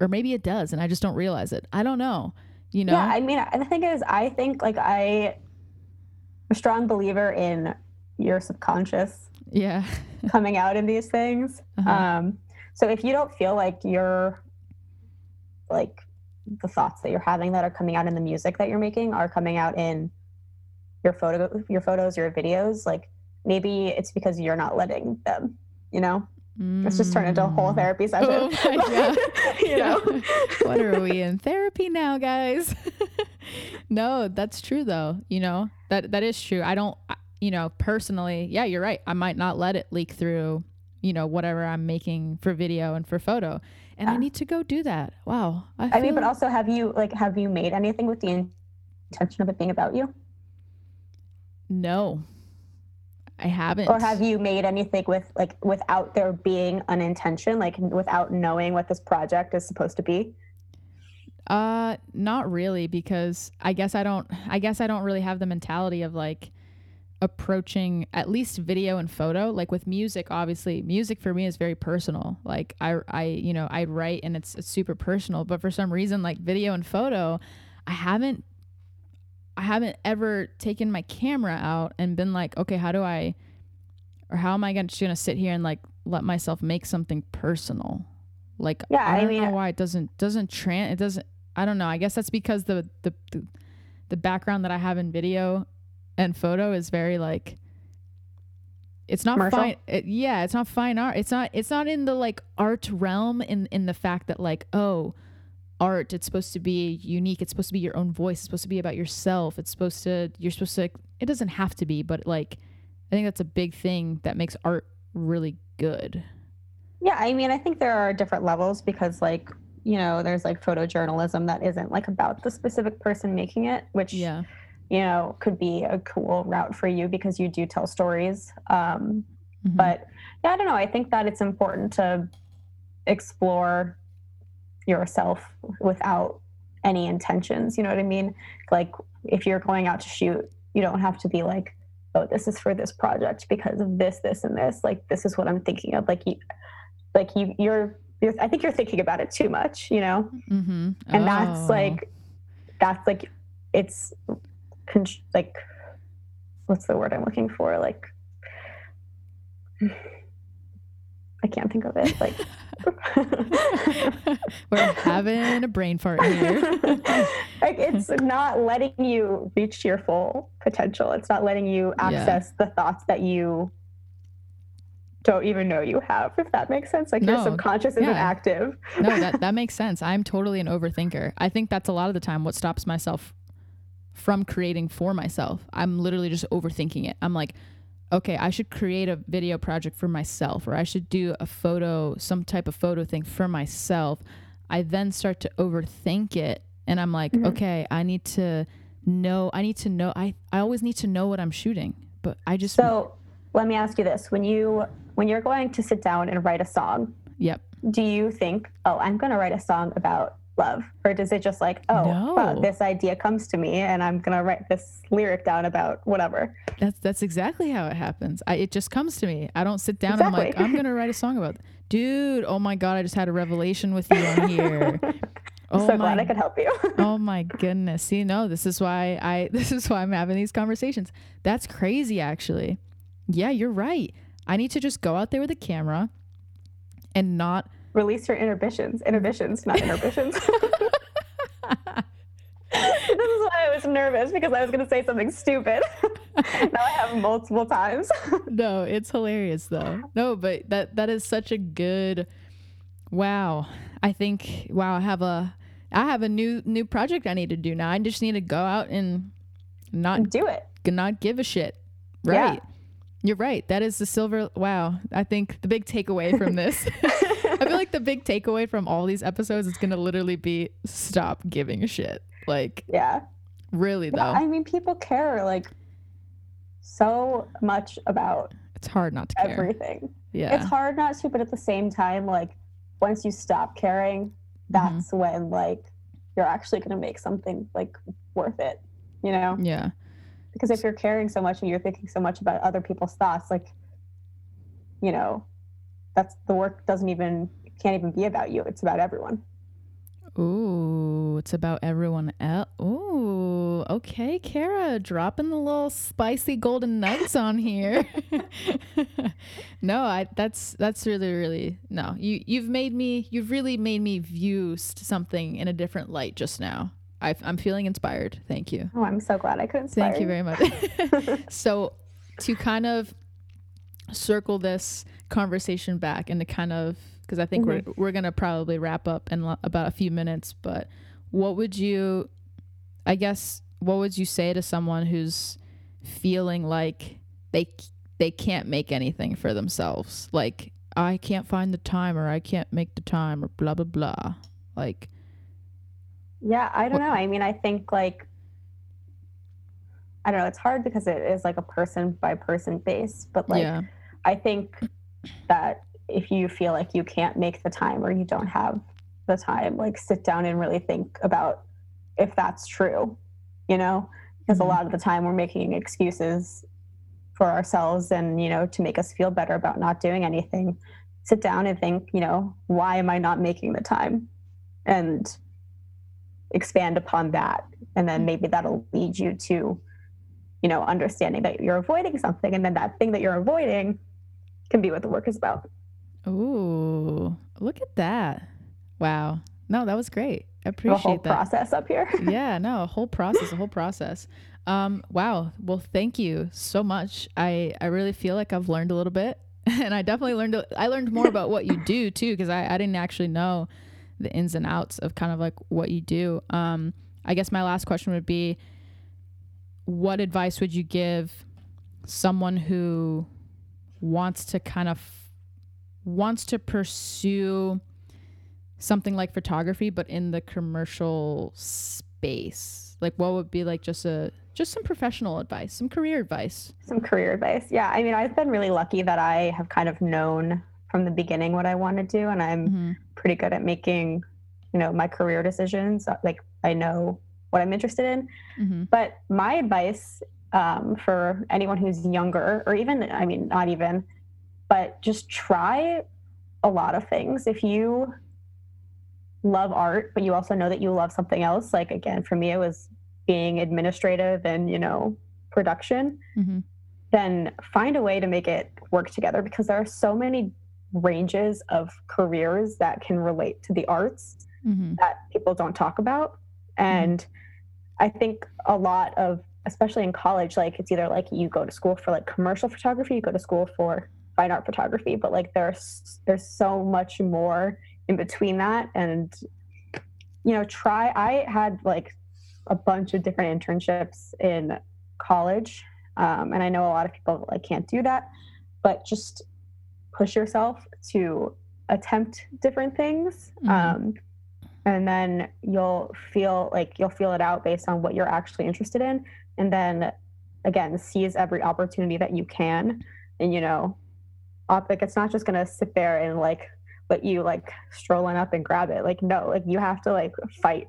Or maybe it does and I just don't realize it. I don't know. You know? yeah. I mean, the thing is, I think like I, am a strong believer in your subconscious yeah. [laughs] coming out in these things. Uh-huh. Um, so if you don't feel like you're like the thoughts that you're having that are coming out in the music that you're making are coming out in your photo your photos your videos like maybe it's because you're not letting them you know let's just turn into a whole Mm. therapy session Oh my God. [laughs] you know [laughs] what are we in therapy now, guys? No, that's true though. You know that that is true. I don't, you know, personally, yeah, you're right. I might not let it leak through, you know, whatever I'm making for video and for photo, and I ah. need to go do that. Wow. I, i mean but also have you like have you made anything with the intention of it being about you no, I haven't. or have you made anything with like without there being an intention like without knowing what this project is supposed to be Uh, not really, because I guess I don't. I guess I don't really have the mentality of like approaching at least video and photo. Like with music, obviously, music for me is very personal. Like I, I, you know, I write and it's, it's super personal. But for some reason, like video and photo, I haven't. I haven't ever taken my camera out and been like, okay, how do I, or how am I gonna, just gonna sit here and like let myself make something personal? Like Yeah, I I don't mean- know why it doesn't doesn't tran it doesn't I don't know. I guess that's because the the the, the background that I have in video and photo is very like it's not Commercial? fine it, yeah it's not fine art. It's not it's not in the like art realm in in the fact that like oh art it's supposed to be unique. It's supposed to be your own voice. It's supposed to be about yourself. It's supposed to you're supposed to it doesn't have to be but like i think that's a big thing that makes art really good. Yeah, I mean, I think there are different levels because, like, you know, there's like photojournalism that isn't like about the specific person making it, which, yeah you know, could be a cool route for you because you do tell stories. Um, Mhm. but yeah, I don't know. I think that it's important to explore yourself without any intentions. You know what I mean? Like, if you're going out to shoot, you don't have to be like oh, this is for this project because of this, this, and this. Like, this is what I'm thinking of. Like, you, like you, you're, you're I think you're thinking about it too much, you know? Mm-hmm. And that's like, that's like, it's con- like, what's the word I'm looking for? Like, [sighs] I can't think of it. Like, [laughs] we're having a brain fart here. [laughs] like it's not letting you reach your full potential. It's not letting you access yeah. the thoughts that you don't even know you have, if that makes sense. Like no, your subconscious isn't active. no, that, [laughs] that makes sense. I'm totally an overthinker. I think that's a lot of the time what stops myself from creating for myself. I'm literally just overthinking it. I'm like, okay, I should create a video project for myself, or I should do a photo, some type of photo thing for myself. I then start to overthink it. And I'm like, mm-hmm. okay, I need to know, I need to know, I, I always need to know what I'm shooting. But I just. So let me ask you this when you, when you're going to sit down and write a song. Yep. Do you think, oh, I'm going to write a song about love or does it just like oh no. wow, this idea comes to me and i'm gonna write this lyric down about whatever that's that's exactly how it happens I, it just comes to me i don't sit down exactly. and i'm like i'm gonna write a song about dude oh my god i just had a revelation with you on here [laughs] Oh so my, glad I could help you. [laughs] oh my goodness. See, no, this is why I [laughs] this is why I'm having these conversations. That's crazy actually. Yeah, you're right. I need to just go out there with a camera and not release your inhibitions. Inhibitions, not inhibitions. [laughs] [laughs] this is why I was nervous because I was going to say something stupid. [laughs] now I have multiple times. no, it's hilarious though. No, but that that is such a good. Wow, I think wow, I have a I have a new new project I need to do now. I just need to go out and not do it. Not give a shit. Right. Yeah. You're right. That is the silver. Wow. I think the big takeaway from [laughs] this [laughs] I feel like the big takeaway from all these episodes is gonna literally be stop giving a shit. Like, yeah, really though. I mean, people care like so much about. It's hard not to care. Everything. Yeah, it's hard not to, but at the same time, like once you stop caring, that's mm-hmm. when like you're actually gonna make something like worth it. You know? Yeah. Because if you're caring so much and you're thinking so much about other people's thoughts, like, you know, that's the work doesn't even can't even be about you. It's about everyone. Ooh, it's about everyone else. Ooh, okay, Kara, dropping the little spicy golden nuggets on here. [laughs] no, I that's that's really really no. You you've made me you've really made me view something in a different light just now. I, am feeling inspired. Thank you. Oh, I'm so glad I could inspire. Thank you very much. [laughs] [laughs] so, to kind of circle this conversation back and to kind of because I think mm-hmm. we're we're gonna probably wrap up in lo- about a few minutes. But what would you, I guess, what would you say to someone who's feeling like they they can't make anything for themselves? Like I can't find the time, or I can't make the time, or blah blah blah. Like, yeah, I don't know. I mean, I think like I don't know. It's hard because it is like a person by person base, but like. Yeah I think that if you feel like you can't make the time or you don't have the time, like sit down and really think about if that's true, you know? Because mm-hmm. a lot of the time we're making excuses for ourselves and, you know, to make us feel better about not doing anything. Sit down and think, you know, why am I not making the time? And expand upon that. And then maybe that'll lead you to, you know, understanding that you're avoiding something. And then that thing that you're avoiding can be what the work is about. Ooh, look at that. Wow. No, that was great. I appreciate the whole that. process up here. [laughs] yeah, no, a whole process, a whole process. Um, wow. Well, thank you so much. I, I really feel like I've learned a little bit [laughs] and I definitely learned, I learned more about what you do too, because I, I didn't actually know the ins and outs of kind of like what you do. Um, I guess my last question would be, what advice would you give someone who wants to kind of wants to pursue something like photography but in the commercial space? Like what would be like just a just some professional advice some career advice? Some career advice. Yeah i mean i've been really lucky that i have kind of known from the beginning what i want to do and i'm mm-hmm. pretty good at making you know my career decisions like i know what i'm interested in mm-hmm. but my advice um, for anyone who's younger, or even, I mean, not even, but just try a lot of things. If you love art, but you also know that you love something else, like again, for me, it was being administrative and, you know, production, Mm-hmm. then find a way to make it work together because there are so many ranges of careers that can relate to the arts Mm-hmm. that people don't talk about. And I think a lot of, especially in college, like it's either like you go to school for like commercial photography, you go to school for fine art photography, but like there's there's so much more in between that. And you know, try. I had like a bunch of different internships in college, um, and I know a lot of people like can't do that, but just push yourself to attempt different things. Mhm. Um, and then you'll feel like you'll feel it out based on what you're actually interested in and then again seize every opportunity that you can and you know op- like it's not just gonna sit there and like let you like strolling up and grab it like no like you have to like fight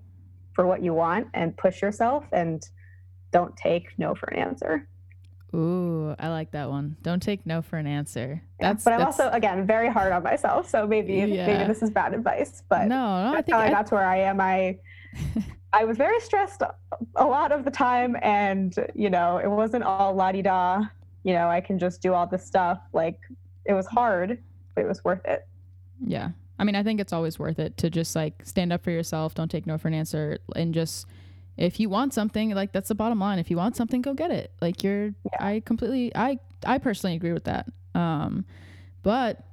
for what you want and push yourself and don't take no for an answer Ooh, I like that one. Don't take no for an answer. Yeah, That's but i'm that's- also again very hard on myself so maybe Yeah. maybe this is bad advice but no, no. I that's think how I I, got to where I am. I [laughs] I was very stressed a lot of the time, and you know, it wasn't all la di da. You know, I can just do all this stuff. Like it was hard, but it was worth it. Yeah. I mean, I think it's always worth it to just like stand up for yourself, don't take no for an answer, and just if you want something, like that's the bottom line. If you want something, go get it. Like you're I completely I I personally agree with that. Um but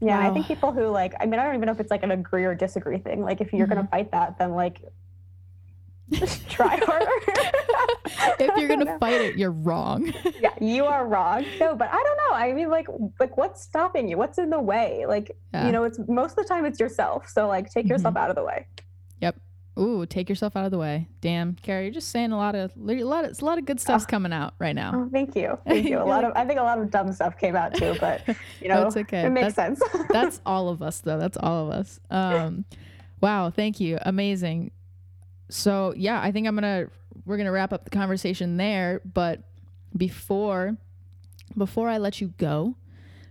Yeah, I think people who like, I mean, I don't even know if it's like an agree or disagree thing. Like, if you're gonna Mm-hmm. fight that, then like, [laughs] just try harder. if you're gonna [laughs] fight it, you're wrong. yeah, you are wrong. No, but I don't know. I mean, like, like what's stopping you? What's in the way? Like, Yeah. you know, it's most of the time it's yourself. So like, take yourself out of the way. Ooh, take yourself out of the way. Damn, Carrie, you're just saying a lot of a lot of a lot of good stuff's Oh. coming out right now. Oh, thank you, [laughs] thank you. A lot of, I think a lot of dumb stuff came out too, but you know, That's okay. it makes That's- sense. [laughs] that's all of us though that's all of us um wow thank you amazing so yeah i think i'm gonna we're gonna wrap up the conversation there but before before i let you go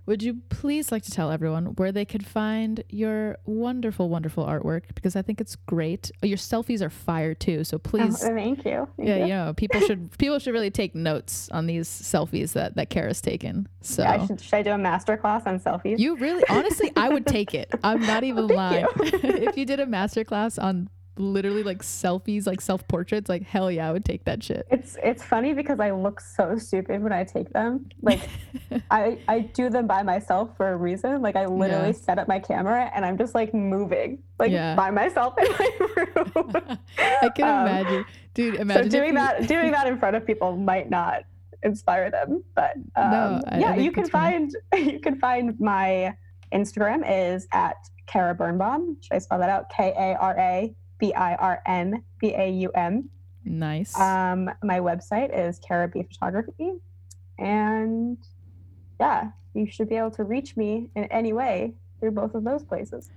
would you please like to tell everyone where they could find your wonderful wonderful artwork because i think it's great Oh, your selfies are fire too so oh, please Oh, [laughs] thank you. Thank yeah you. you know people should [laughs] people should really take notes on these selfies that that kara's taken so Yeah, I should, should I do a master class on selfies? you really, honestly, I would take it. I'm not [laughs] oh, even Thank lying. you. if you did a master class on literally like selfies, like self portraits, like hell yeah, I would take that shit. It's it's funny because I look so stupid when I take them. Like [laughs] I I do them by myself for a reason. Like I literally Yeah. set up my camera and I'm just like moving like Yeah. by myself in my [laughs] room. I can Um, imagine, dude. Imagine so doing that [laughs] doing that in front of people might not inspire them, but um, No, I- I yeah, think you can it's funny. find you can find my Instagram is at Kara Birnbaum. Should I spell that out? K A R A B I R N B A U M. Nice. Um, my website is Kara Birnbaum Photography, and yeah, you should be able to reach me in any way through both of those places.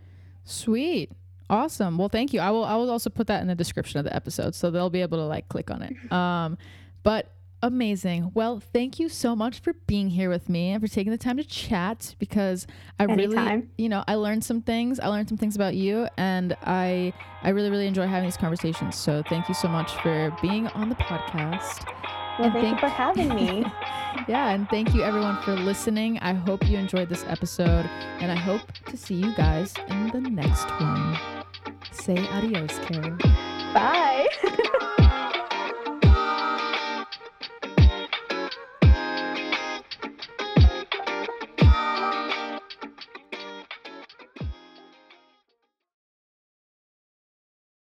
Sweet. Awesome. Well, thank you. I will I will also put that in the description of the episode so they'll be able to like click on it. [laughs] Um but amazing. Well, thank you so much for being here with me and for taking the time to chat because I really you know, I learned some things. I learned some things about you and I I really really enjoy having these conversations. So, thank you so much for being on the podcast. Well, And thank, thank- you for having me. [laughs] Yeah, and thank you everyone for listening. I hope you enjoyed this episode, and I hope to see you guys in the next one. Say adios, Carol. Bye. [laughs]